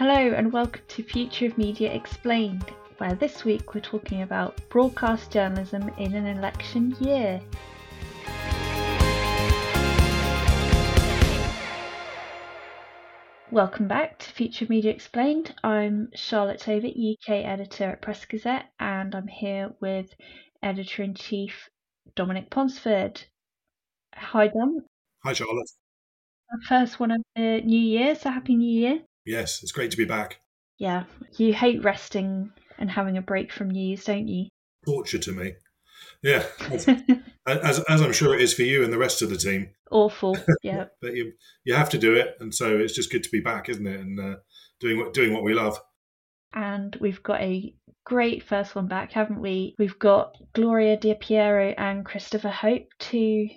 Hello and welcome to Future of Media Explained, where this week we're talking about broadcast journalism in an election year. Welcome back to Future of Media Explained. I'm Charlotte Tobitt, UK editor at Press Gazette, and I'm here with editor in chief Dominic Ponsford. Hi, Dom. Hi, Charlotte. First one of the new year, so happy new year. Yes, it's great to be back. Yeah, you hate resting and having a break from news, don't you? Torture to me. Yeah, as, as, as I'm sure it is for you and the rest of the team. Awful, yeah. but you you have to do it, and so it's just good to be back, isn't it? And uh, doing what doing what we love. And we've got a great first one back, haven't we? We've got Gloria De Piero and Christopher Hope, two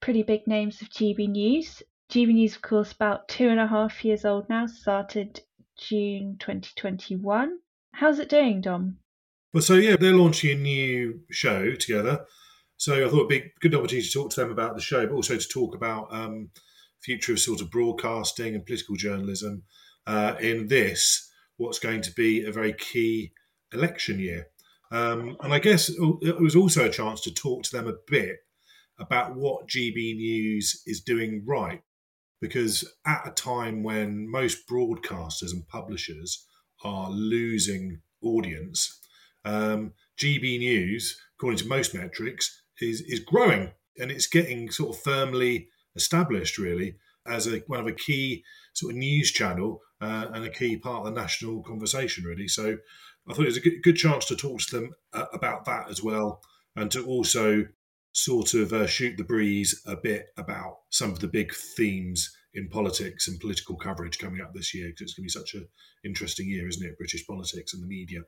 pretty big names of GB News. GB News, of course, about two and a half years old now, started June 2021. How's it doing, Dom? Well, so yeah, they're launching a new show together. So I thought it'd be a good opportunity to talk to them about the show, but also to talk about um, future of sort of broadcasting and political journalism uh, in this, what's going to be a very key election year. Um, and I guess it was also a chance to talk to them a bit about what GB News is doing right. Because at a time when most broadcasters and publishers are losing audience, um, GB News, according to most metrics, is is growing and it's getting sort of firmly established, really, as a one of a key sort of news channel uh, and a key part of the national conversation, really. So I thought it was a good, good chance to talk to them uh, about that as well, and to also sort of uh, shoot the breeze a bit about some of the big themes in politics and political coverage coming up this year because it's going to be such an interesting year, isn't it? British politics and the media.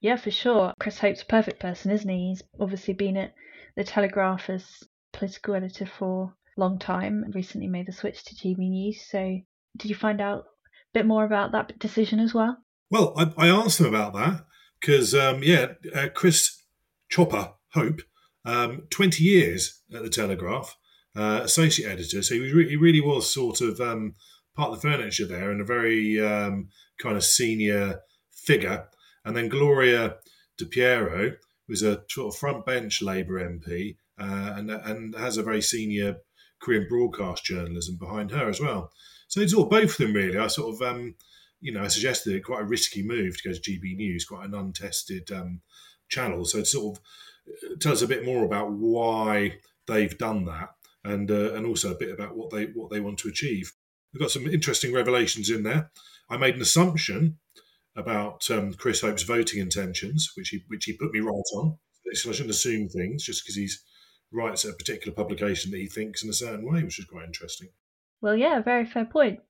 Yeah, for sure. Chris Hope's a perfect person, isn't he? He's obviously been at the Telegraph as political editor for a long time. Recently made the switch to TV News. So, did you find out a bit more about that decision as well? Well, I, I asked him about that because, um, yeah, uh, Chris Chopper Hope, um, 20 years at the Telegraph, uh, associate editor. So he, was re- he really was sort of um, part of the furniture there and a very um, kind of senior figure. And then Gloria De Piero was a sort of front bench Labour MP uh, and, and has a very senior career in broadcast journalism behind her as well. So it's all both of them really. I sort of, um, you know, I suggested quite a risky move to go to GB News, quite an untested um, channel. So it's sort of tell us a bit more about why they've done that, and uh, and also a bit about what they what they want to achieve. We've got some interesting revelations in there. I made an assumption about um, Chris Hope's voting intentions, which he which he put me right on. So I shouldn't assume things just because he's writes a particular publication that he thinks in a certain way, which is quite interesting. Well, yeah, very fair point.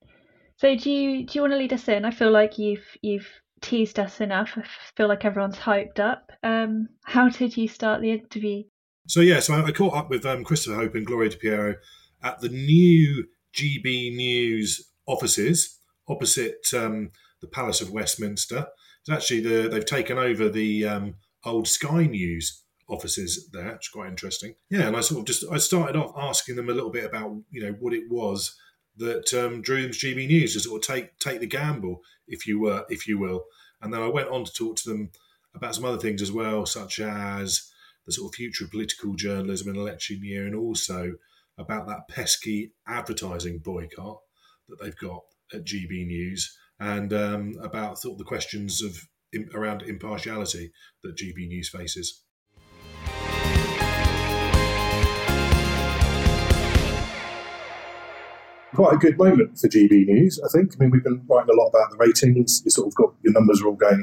So do you do you want to lead us in? I feel like you've you've teased us enough. I feel like everyone's hyped up. Um, how did you start the interview? So yeah, so I, I caught up with um, Christopher Hope and Gloria De Piero at the new GB News offices opposite um, the Palace of Westminster. It's actually the they've taken over the um, old Sky News offices there, is quite interesting. Yeah, and I sort of just I started off asking them a little bit about you know what it was that um, drew them to GB News to sort of take take the gamble, if you were if you will, and then I went on to talk to them about some other things as well, such as the sort of future of political journalism in election year, and also about that pesky advertising boycott that they've got at GB News and um, about sort of the questions of around impartiality that GB News faces. Quite a good moment for GB News, I think. I mean, we've been writing a lot about the ratings. You sort of got your numbers are all going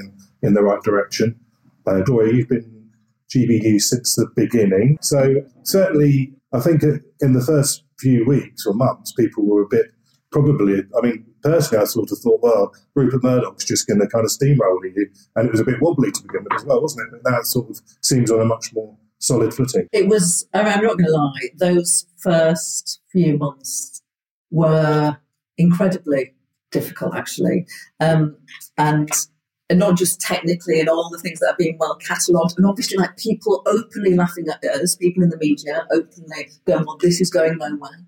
in, in the right direction. Uh, you've been GB News since the beginning, so certainly, I think in the first few weeks or months, people were a bit probably. I mean, personally, I sort of thought, well, Rupert Murdoch's just going to kind of steamroll you, and it was a bit wobbly to begin with as well, wasn't it? But now it sort of seems on a much more solid footing. It was. I'm not going to lie; those first few months were incredibly difficult, actually, um, and and not just technically and all the things that are being well catalogued, and obviously like people openly laughing at us, people in the media openly going, "Well, this is going nowhere."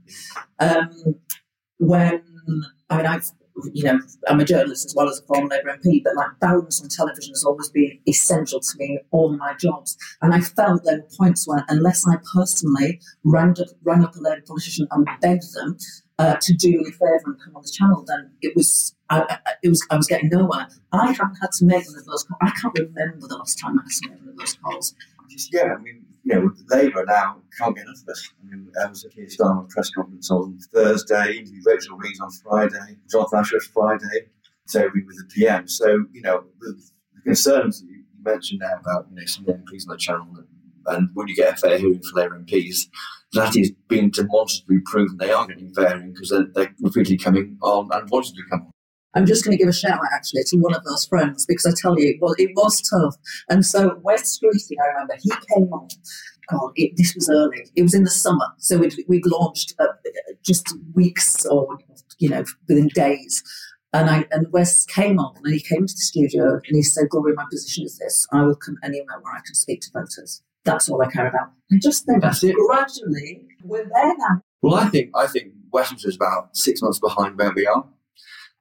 Um, when I mean, I've you know, I'm a journalist as well as a former Labour MP, but like balance on television has always been essential to me in all my jobs. And I felt there were points where, unless I personally rang up, rang up a Labour politician and begged them uh, to do me a favour and come on the channel, then it was I, I, it was I was getting nowhere. I haven't had to make one of those. I can't remember the last time I had to make one of those calls. Just, yeah, I mean, you know, Labour now can't get enough of us. I mean, I was at Keir Starmer's press conference on Thursday, interviewed Rachel Reeves on Friday, Jonathan Ashworth Friday, Toby with the PM. So, you know, the, the concerns you mentioned now about, you know, some of MPs on the channel and, and when you get a fair hearing for their MPs, that is being demonstrably proven they are getting varying because they're, they're repeatedly coming on and wanting to come on. I'm just going to give a shout out actually to one of those friends because I tell you, well, it was tough. And so Wes Streeting, I remember, he came on. God, it, this was early. It was in the summer, so we'd, we'd launched uh, just weeks or you know within days. And I and Wes came on and he came to the studio and he said, "Gloria, my position is this: I will come anywhere where I can speak to voters. That's all I care about." And just think that's it. gradually, we're there now. Well, I think I think Westminster is about six months behind where we are.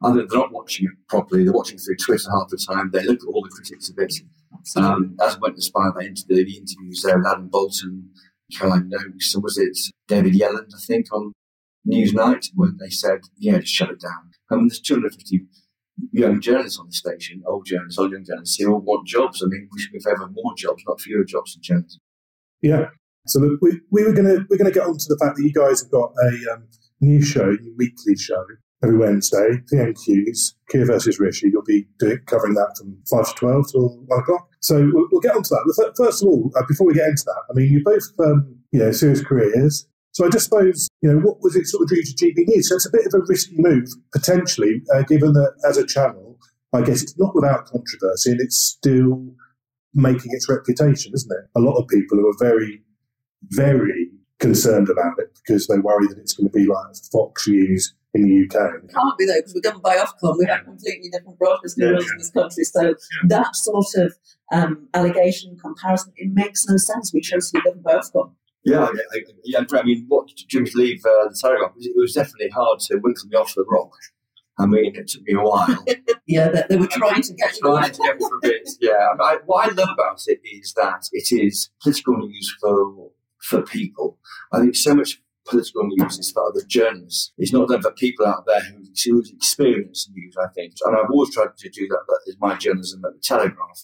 I think they're not watching it properly. They're watching through Twitter half the time. They look at all the critics of it. Um, as went inspired by the, the interviews there with Adam Boulton, Caroline Nokes, and was it David Yelland, I think, on Newsnight, when they said, yeah, just shut it down. I mean, there's 250 young journalists on the station, old journalists, old young journalists, who all want jobs. I mean, we should be favour more jobs, not fewer jobs in journalism. Yeah. So we, we were going to we're to get on to the fact that you guys have got a um, new show, new weekly show every Wednesday, PMQs, Keir versus Rishi. You'll be doing, covering that from 5 to 12 till 1 o'clock. So we'll, we'll get onto that. First of all, uh, before we get into that, I mean, you both, um, you know, serious careers. So I just suppose, you know, what was it sort of due to GB News? So it's a bit of a risky move, potentially, uh, given that as a channel, I guess it's not without controversy and it's still making its reputation, isn't it? A lot of people who are very, very concerned about it because they worry that it's going to be like Fox News in the UK. It can't be though, because we're governed by Ofcom. We have completely different broadcasting yeah. rules in this country. So yeah. that sort of um, allegation, comparison, it makes no sense. We chose to be governed by Ofcom. Yeah, I, yeah, I mean, what Jim to leave uh, the Telegraph, it was definitely hard to winkle me off the rock. I mean, it took me a while. yeah, they, they, were trying to get trying to get me for a bit. Yeah, I, what I love about it is that it is political news for for people. I think so much political news is for other journalists. It's not done for people out there who, experience news, I think. And I've always tried to do that. That is my journalism at the Telegraph.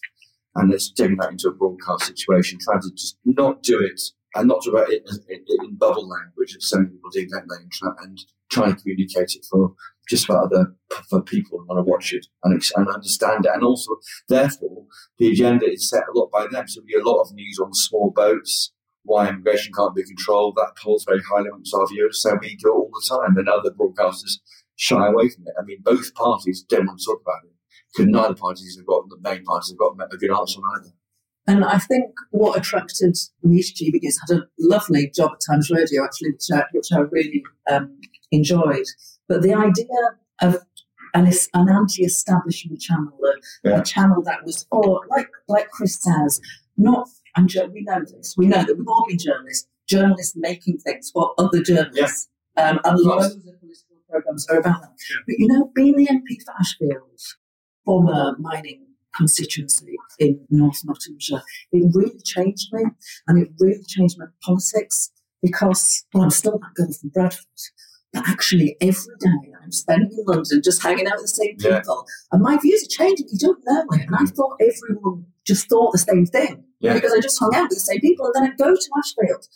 And let's taking that into a broadcast situation, trying to just not do it and not to about it in, in bubble language, as some people do, don't they? And try, and try and communicate it for just for other for people who want to watch it and, and understand it. And also, therefore, the agenda is set a lot by them. So get a lot of news on small boats, why immigration can't be controlled. That polls very highly amongst our viewers, so we do it all the time, and other broadcasters shy away from it. I mean, both parties don't want to talk about it because neither parties have got the main parties have got a good answer on either. And I think what attracted me to GB is had a lovely job at Times Radio, actually, which I, which I really um, enjoyed. But the idea of an, an anti-establishment channel, a, yeah. a, channel that was for, like like Chris says, not and we know this. We know that we've all been journalists. Journalists making things for other journalists. Yeah. Um, and loads of political programs are about that. Yeah. But you know, being the MP for Ashfield, former mining constituency in North Nottinghamshire, it really changed me. And it really changed my politics because, well, I'm still that girl from Bradford. But actually, every day I'm spending in London just hanging out with the same Yeah. people. And my views are changing. You don't know it. And I mm-hmm. thought everyone just thought the same thing Yeah. because I just hung out with the same people. And then I go to Ashfield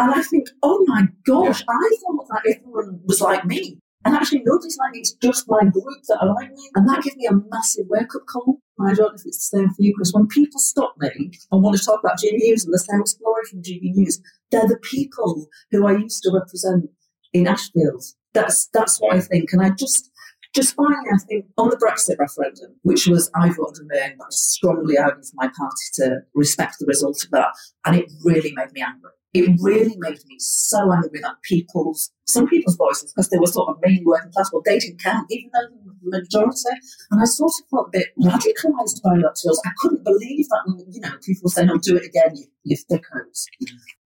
and I think, oh my gosh, I thought that everyone was like me. And actually, nobody's like. It's just my group that are like me. And that gives me a massive wake up call. I don't know if it's the same for you, Chris. When people stop me and want to talk about GB News and the South Glory from GB News, they're the people who I used to represent in Ashfield. That's that's what I think. And I just just finally, I think on the Brexit referendum, which was I voted Remain, but I strongly argued for my party to respect the result of that, and it really made me angry. It really made me so angry that people's some people's voices, because they were sort of mainly working class, well, they didn't count, even though the majority. And I sort of felt a bit radicalised by that. Us. I couldn't believe that. You know, people saying, "Oh, do it again, you, you thickos."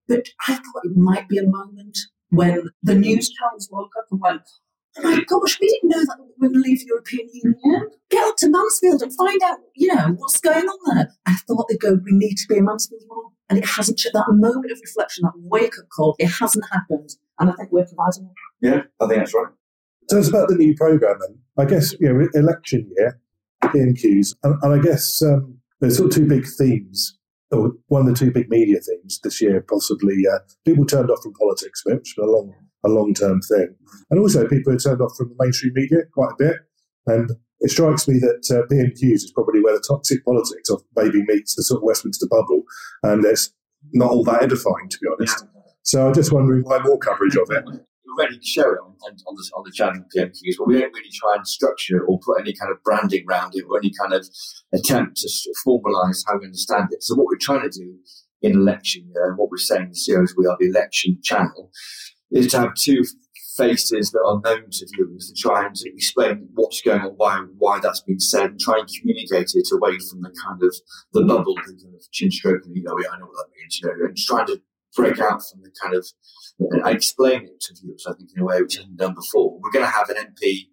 But I thought it might be a moment when the news channels woke up and went, my gosh, we didn't know that we were going to leave the European Union. Get up to Mansfield and find out, you know, what's going on there. I thought they'd go, we need to be in Mansfield more. And it hasn't, that moment of reflection, that wake up call, it hasn't happened. And I think we're providing it. Yeah, I think that's right. So it's about the new programme then. I guess, you know, election year, PMQs, and, and I guess um, there's sort of two big themes, or one of the two big media themes this year, possibly. Uh, people turned off from politics, which has been a long, a long-term thing. And also people have turned off from the mainstream media quite a bit. And it strikes me that uh, PMQs is probably where the toxic politics of maybe meets the sort of Westminster bubble. And it's not all that edifying, to be honest. So I'm just wondering why more coverage of it. We're ready to show it on, on, on the, on the channel PMQs, but we don't really try and structure or put any kind of branding around it or any kind of attempt to formalise how we understand it. So what we're trying to do in election year, and what we're saying in the series, we are the election channel, is to have two faces that are known to viewers to try and explain what's going on, why why that's been said, and try and communicate it away from the kind of the bubble, the kind of chin stroking, you know, I know what that means, you know, and trying to break out from the kind of and I explain it to viewers, I think, in a way which hasn't done before. We're going to have an MP,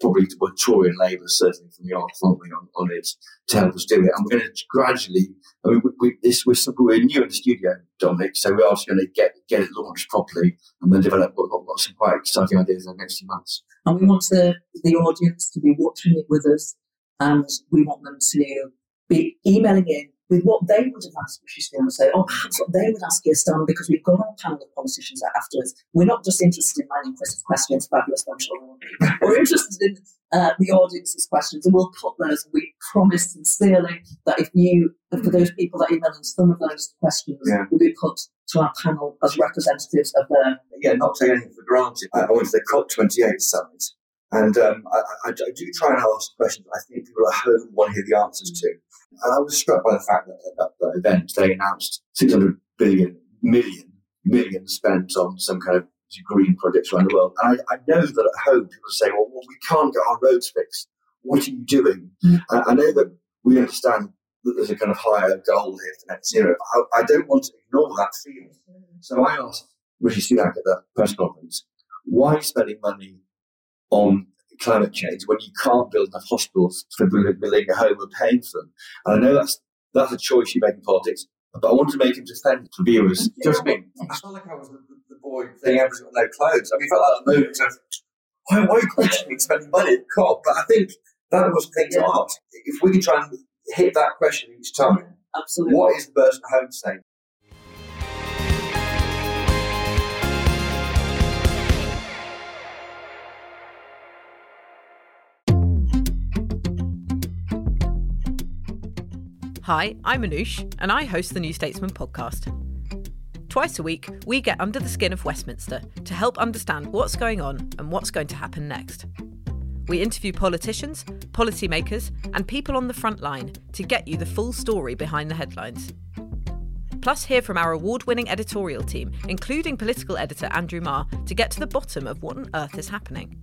probably Tory and Labour, certainly from the Arc, aren't we, on, on it to help us do it. And we're going to gradually, I mean, we, we, this, we're, we're new in the studio, Dominic, so we're also going to get, get it launched properly and then develop what, what, what some quite exciting ideas in the next few months. And we want the, the audience to be watching it with us. And we want them to be emailing in with what they would have asked Christian and say, oh, perhaps what they would ask you, Stan, because we've got our panel of politicians afterwards. We're not just interested in minding Chris's questions, fabulous, I'm sure they will be. We're interested in uh, the audience's questions, and we'll put those. We promise sincerely that if you, for those people that email in, some of those questions Yeah. will be put to our panel as representatives of their yeah, not taking anything for granted. I, I went to the COP28 summit, and um, I, I, I do try and ask questions I think people at home want to hear the answers to. And I was struck by the fact that at that, event they announced 600 billion, million, million spent on some kind of green projects around the world. And I, I know that at home people say, well, well, we can't get our roads fixed. What are you doing? Mm. I, I know that we understand that there's a kind of higher goal here for net zero. I, I don't want to ignore that feeling. So I asked Rishi Sunak at that press conference, why are you spending money on climate change when you can't build enough hospitals for people living at home and paying for them? And I know that's that's a choice you make in politics, but I want to make him defend to viewers. Do you know what I? I felt like I was the, the boy saying everyone's got no clothes. I mean, I felt like a moment of why, why are you questioning spending money at COP? But I think that was the thing to ask. If we can try and hit that question each time, absolutely. what is the person at home saying? Hi, I'm Anoosh, and I host the New Statesman podcast. Twice a week, we get under the skin of Westminster to help understand what's going on and what's going to happen next. We interview politicians, policymakers, and people on the front line to get you the full story behind the headlines. Plus, hear from our award winning editorial team, including political editor Andrew Marr, to get to the bottom of what on earth is happening.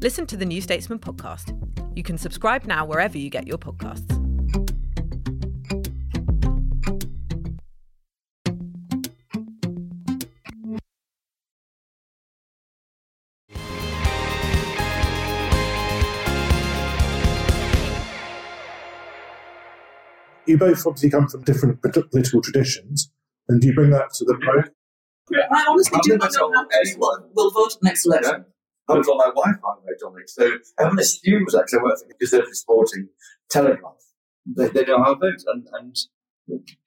Listen to the New Statesman podcast. You can subscribe now wherever you get your podcasts. You both obviously come from different political traditions, and do you bring that to the pro? I honestly I've do never not know told how anyone. will vote at the next election. I haven't told my wife I vote Dominic. So everyone assumes that 'cause I work for the Conservative Sporting Telegraph. They, they know how I vote, and, and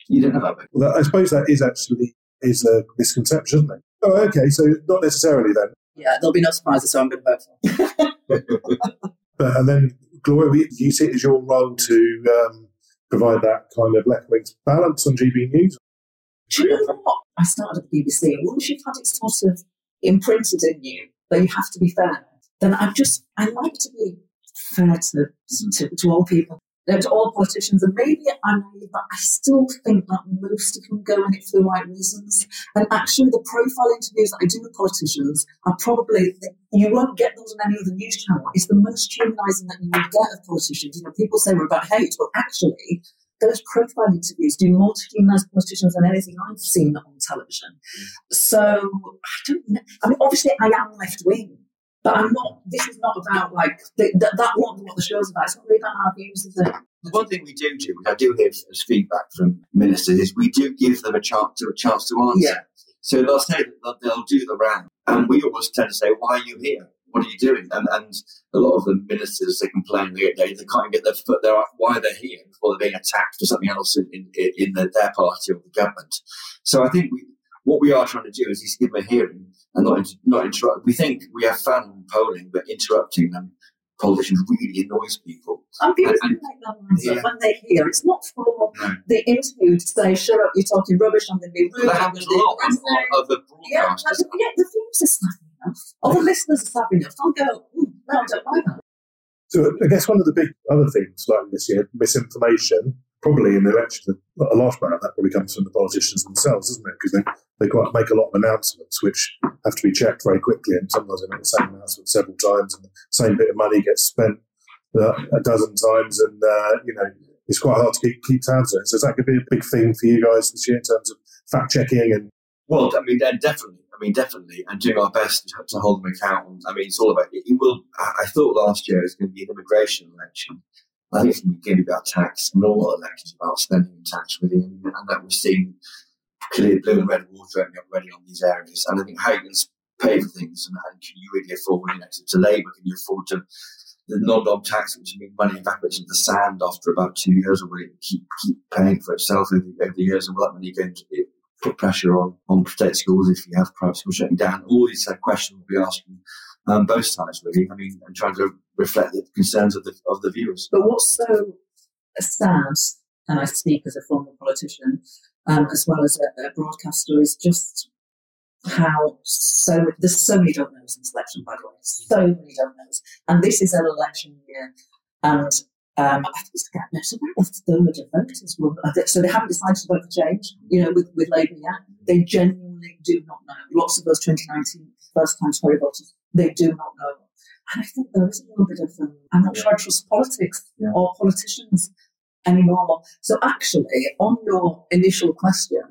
you don't know how I vote. Well, I suppose that is actually is a misconception, isn't it? Oh, okay. So not necessarily then. Yeah, there'll be no surprises, so I'm going to vote for. But and then Gloria, do you see it as your role to um, provide that kind of left wing balance on GB News? Do you know what? I started at the BBC, once you've had it sort of imprinted in you that you have to be fair, then I'm just, I like to be fair to, to, to all people, to all politicians, and maybe I'm naive, but I still think that most of them go in it for the right reasons. And actually, the profile interviews that I do with politicians are probably, you won't get those on any other news channel. It's the most humanising that you will get of politicians. You know, people say we're about hate, but actually, those profile interviews do more to humanise politicians than anything I've seen on television. So I don't know. I mean, obviously, I am left wing, but I'm not. This is not about like the, that. That won't be what the show's about. It's not really about our views, is it? The one thing we do do, which I do hear as feedback from ministers, is we do give them a chance to a chance to answer. Yeah. So they'll say that they'll do the round, and we always tend to say, "Why are you here? What are you doing?" And, and a lot of the ministers they complain they, they, they can't get their foot there why are they're here before they're being attacked for something else in in, in the, their party or the government. So I think we, what we are trying to do is just give them a hearing and not not interrupt. We think we have fun polling, but interrupting them politicians really annoys people. And people And- can make their minds up Yeah. when they hear. It's not for No. the interview to say, "Shut up, you're talking rubbish." I'm going to be rude. That happens a gonna be lot of, of the Yeah, broadcasters. and- yeah, the views are savvy enough. Or the listeners are savvy enough. They'll go, "Ooh, no, I don't buy that. So I guess one of the big other things like this year, misinformation, probably in the election, a large amount of that probably comes from the politicians themselves, isn't it? Because they, they quite make a lot of announcements which have to be checked very quickly, and sometimes they make the same announcement several times, and the same bit of money gets spent uh, a dozen times, and uh, you know it's quite hard to keep keep tabs on it. So that to be a big thing for you guys this year in terms of fact checking and Well, I mean, definitely. I mean, definitely, and doing our best to, hold them accountable. I mean, it's all about. It, it will. I thought last year it was going to be an immigration election. I think it's going to be about tax. And all elections about spending tax and, and that we're seeing clear blue and red water opening up already on these areas. And I think how you can pay for things, and, and can you really afford? You know, to, to Labour, can you afford to the non-dom tax, which means money evaporates into the sand after about two years, or will it keep keep paying for itself over, over the years? And will that money go into it? put pressure on on state schools if you have private schools shutting down. All these uh, questions we'll be asking um, both sides really. I mean, and trying to reflect the concerns of the of the viewers. But what's so sad, and I speak as a former politician, um, as well as a, a broadcaster, is just how so there's so many don't knows in this election, by the way, so many don't knows, and this is an election year, and um, I think it's about a third of voters will, so they haven't decided to vote for change, you know, with, with Labour yet. They genuinely do not know. Lots of those 2019 first time Tory voters, they do not know. And I think there is a little bit of, um, I'm not sure I trust politics Yeah. or politicians anymore. So actually, on your initial question,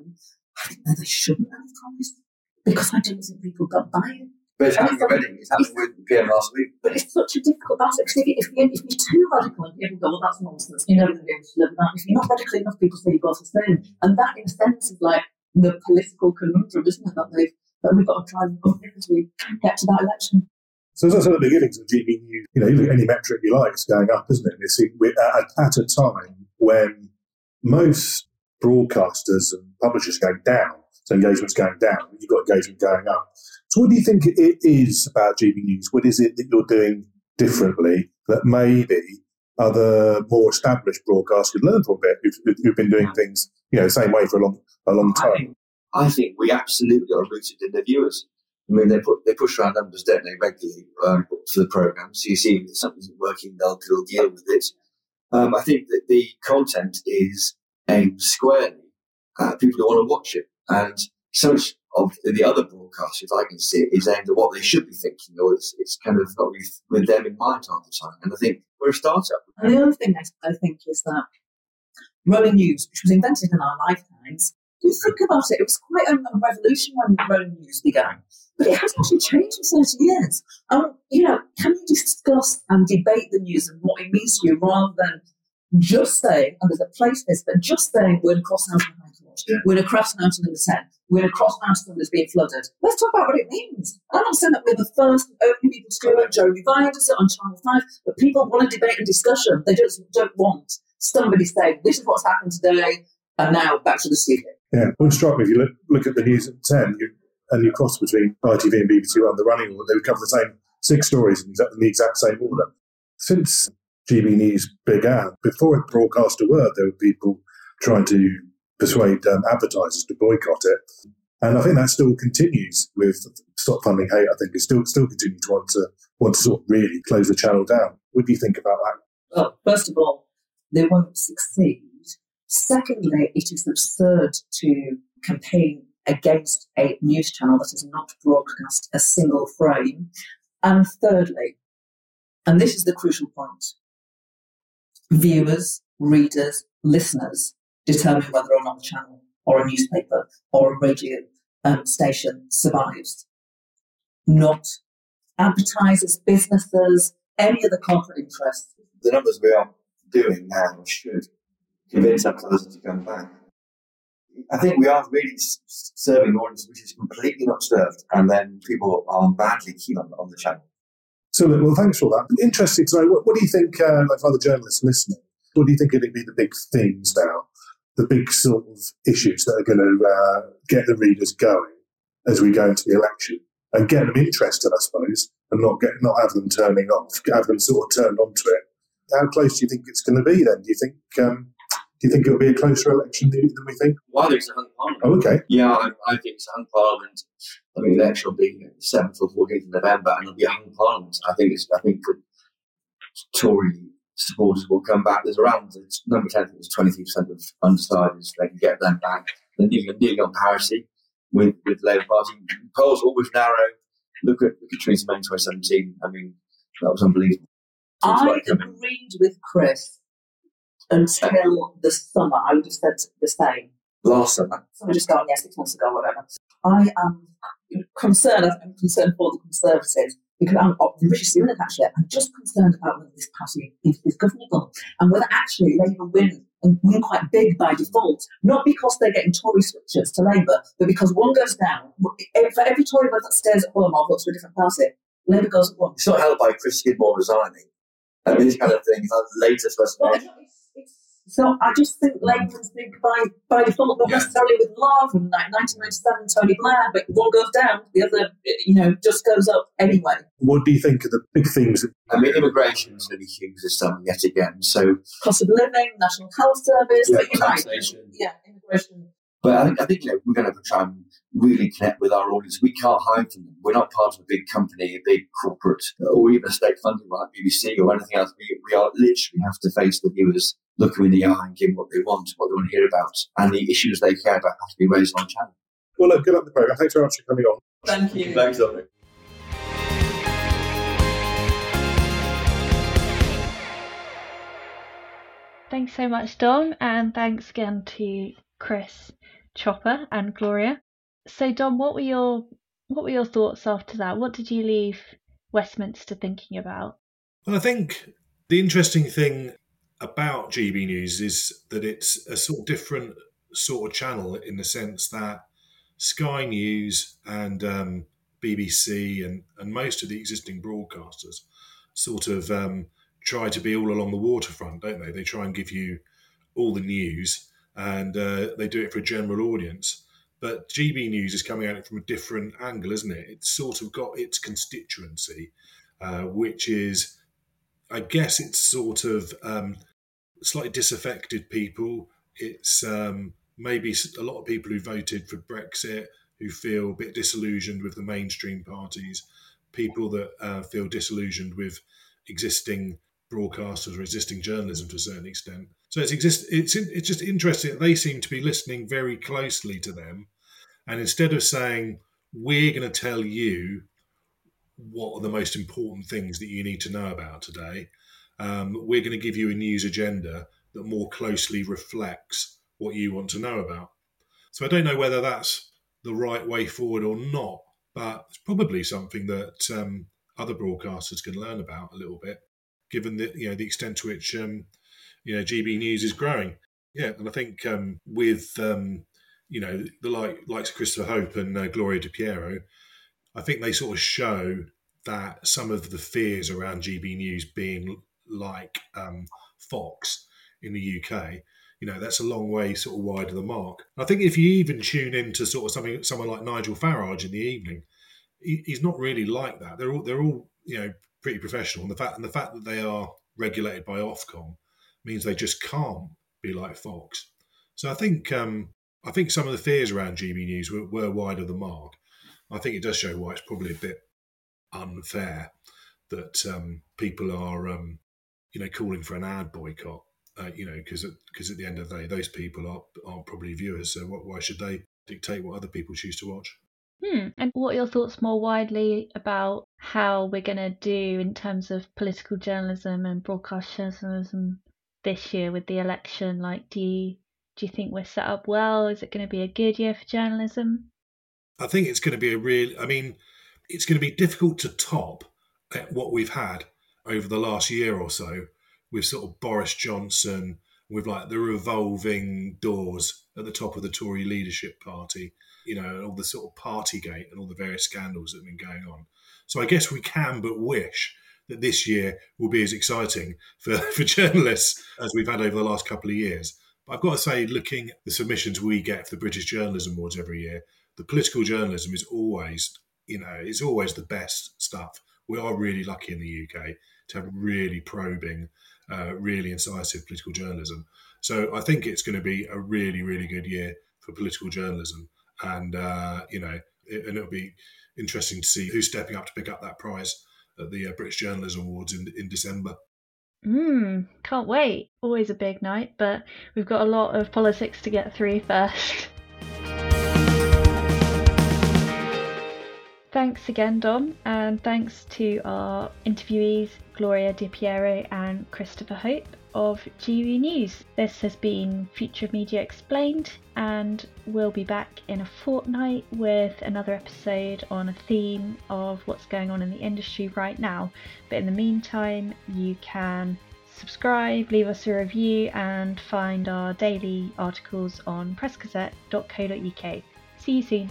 I think that they shouldn't have promised because I don't think people got by it. But it's happening already. It's happened with PM last week. But it's such a difficult balance. Because if, you, if, you, you're too radical and people go, well, that's nonsense, you're never going to be able to live that. If you're not radical enough, people say you've got to stay. And that, in a sense, is like the political conundrum, isn't it, that, they've, that we've got to try and overcome as we get to that election. So as I said at the beginning of GB News, you know, you look at any metric you like, it's going up, isn't it? And It's we're at, at a time when most broadcasters and publishers are going down, so engagement's going down, you've got engagement going up. So what do you think it is about GB News? What is it that you're doing differently that maybe other more established broadcasters could learn from a bit who've, who've been doing things, you know, the same way for a long, a long I time? I think we absolutely are rooted in the viewers. I mean, they put they push around numbers, don't they, regularly um, for the program. So you see if something isn't working, they'll, they'll deal with it. Um, I think that the content is aimed squarely at people who want to watch it, and so much of the other broadcasts, if I can see it, is aimed at what they should be thinking, or it's, it's kind of not with, with them in mind half the time. And I think we're a startup. And the other thing I, I think is that rolling news, which was invented in our lifetimes, you think about it, it was quite a, a revolution when rolling news began. But it has actually changed in 30 years. Um, you know, can you discuss and debate the news and what it means to you rather than just saying, and there's a place for this, but just saying we're in a cross mountain high court, Yeah. we're in a cross mountain number 10, we're in a cross mountain that's being flooded. Let's talk about what it means. I'm not saying that we're the first and only people to do it. Jeremy Vine does it on Channel 5, but people want a debate and discussion. They just don't want somebody saying, this is what's happened today, and now back to the studio. Yeah, it wouldn't strike me if you look, look at the news at 10 you, and you cross between ITV and BBC One, the running order, they would cover the same six stories in, exact, in the exact same order. Since GB News began, before it broadcast a word, there were people trying to persuade um, advertisers to boycott it. And I think that still continues with Stop Funding Hate. I think it still still continues to want to want to sort of really close the channel down. What do you think about that? Well, first of all, they won't succeed. Secondly, it is absurd to campaign against a news channel that has not broadcast a single frame. And thirdly, and this is the crucial point, viewers, readers, listeners determine whether or not a channel or a newspaper or a radio um, station survives. Not advertisers, businesses, any other corporate interests. The numbers we are doing now should convince advertisers to come back. I think we are really serving an audience which is completely not served, and then people are badly keen on, on the channel. So, well, thanks for that. Interesting to know. What, what do you think, uh, like other journalists listening, what do you think are going to be the big themes now? The big sort of issues that are going to uh, get the readers going as we go into the election and get them interested, I suppose, and not get not have them turning off, have them sort of turned onto it. How close do you think it's going to be then? Do you think um, do you think it'll be a closer election than than we think? Well, I think it's a hung parliament. Oh, okay. Yeah, I, I think it's a hung parliament. I think the election will be the seventh or fourteenth of November, and it'll be a hung parliament. I think it's. I think the Tory supporters will come back. There's around it's number ten. I think it's twenty three percent of undecided. They can get them back. They're nearly, nearly on parity with with the Labour Party. Polls always narrow. Look at look at Theresa May in 2017. I mean, that was unbelievable. I about agreed with Chris until the summer. I would have said the same. Last summer, Someone just gone, yes, six months ago, whatever. I am concerned, I'm concerned for the Conservatives because I'm oh, Rishi Sunak actually, I'm just concerned about whether this party is, is governable and whether actually Labour win and win quite big by default, not because they're getting Tory switchers to Labour, but because one goes down. For every Tory vote that stays at home or votes for a different party, Labour goes at one. it's not helped by Chris Skidmore resigning. I mean, this kind of thing is like the latest Well, resignation. it's- it's- So I just think Labour is big by, by default, not Yeah. necessarily with love and like 1997 Tony Blair, but one goes down, the other, you know, just goes up anyway. What do you think are the big things? I mean, immigration is going to be huge this summer yet again. So, Cost of living, National Health Service, Yeah, but you're right. taxation. Yeah, immigration. but I think, I think you know, we're going to to try and really connect with our audience. We can't hide from them. We're not part of a big company, a big corporate, or even a state funded like BBC or anything else. We, we are literally have to face the viewers, look them in the eye, and give them what they want, what they want to hear about, and the issues they care about have to be raised on channel. Well, look, good luck with the programme. Thanks very much for coming on. Thank you. Thanks, Dominic. Thanks so much, Dom, and thanks again to Chris, Chopper, and Gloria. So, Dom, what were your what were your thoughts after that? What did you leave Westminster thinking about? Well, I think the interesting thing about GB News is that it's a sort of different sort of channel in the sense that Sky News and um, BBC and, and most of the existing broadcasters sort of um, try to be all along the waterfront, don't they? They try and give you all the news and uh, they do it for a general audience. But GB News is coming at it from a different angle, isn't it? It's sort of got its constituency, uh, which is I guess it's sort of um, slightly disaffected people. It's um, maybe a lot of people who voted for Brexit who feel a bit disillusioned with the mainstream parties, people that uh, feel disillusioned with existing broadcasters or existing journalism to a certain extent. So it's exist. It's it's just interesting that they seem to be listening very closely to them, and instead of saying we're going to tell you what are the most important things that you need to know about today. Um, we're going to give you a news agenda that more closely reflects what you want to know about. So I don't know whether that's the right way forward or not, but it's probably something that um, other broadcasters can learn about a little bit, given the you know the extent to which um, you know GB News is growing. Yeah, and I think um, with um, you know the like likes of Christopher Hope and uh, Gloria De Piero, I think they sort of show that some of the fears around GB News being like um, Fox in the UK, you know, that's a long way sort of wide of the mark. I think if you even tune into sort of something someone like Nigel Farage in the evening, he, he's not really like that. They're all they're all you know pretty professional, and the fact and the fact that they are regulated by Ofcom means they just can't be like Fox. So I think um, I think some of the fears around GB News were, were wide of the mark. I think it does show why it's probably a bit unfair that um, people are, um, you know, calling for an ad boycott. Uh, you know, because because at the end of the day, those people are aren't probably viewers. So what, why should they dictate what other people choose to watch? Hmm. And what are your thoughts more widely about how we're going to do in terms of political journalism and broadcast journalism this year with the election? Like, do you do you think we're set up well? Is it going to be a good year for journalism? I think it's going to be a real. I mean, it's going to be difficult to top what we've had over the last year or so with sort of Boris Johnson, with like the revolving doors at the top of the Tory leadership party, you know, and all the sort of Partygate and all the various scandals that have been going on. So I guess we can but wish that this year will be as exciting for, for journalists as we've had over the last couple of years. But I've got to say, looking at the submissions we get for the British Journalism Awards every year, the political journalism is always, you know, it's always the best stuff. We are really lucky in the UK to have really probing, uh, really incisive political journalism. So I think it's going to be a really, really good year for political journalism, and uh, you know, it, and it'll be interesting to see who's stepping up to pick up that prize at the uh, British Journalism Awards in in December. Hmm, can't wait. Always a big night, but we've got a lot of politics to get through first. Thanks again, Dom, and thanks to our interviewees, Gloria De Piero and Christopher Hope of GB News. This has been Future Media Explained, and we'll be back in a fortnight with another episode on a theme of what's going on in the industry right now. But in the meantime, you can subscribe, leave us a review, and find our daily articles on pressgazette.co.uk. See you soon.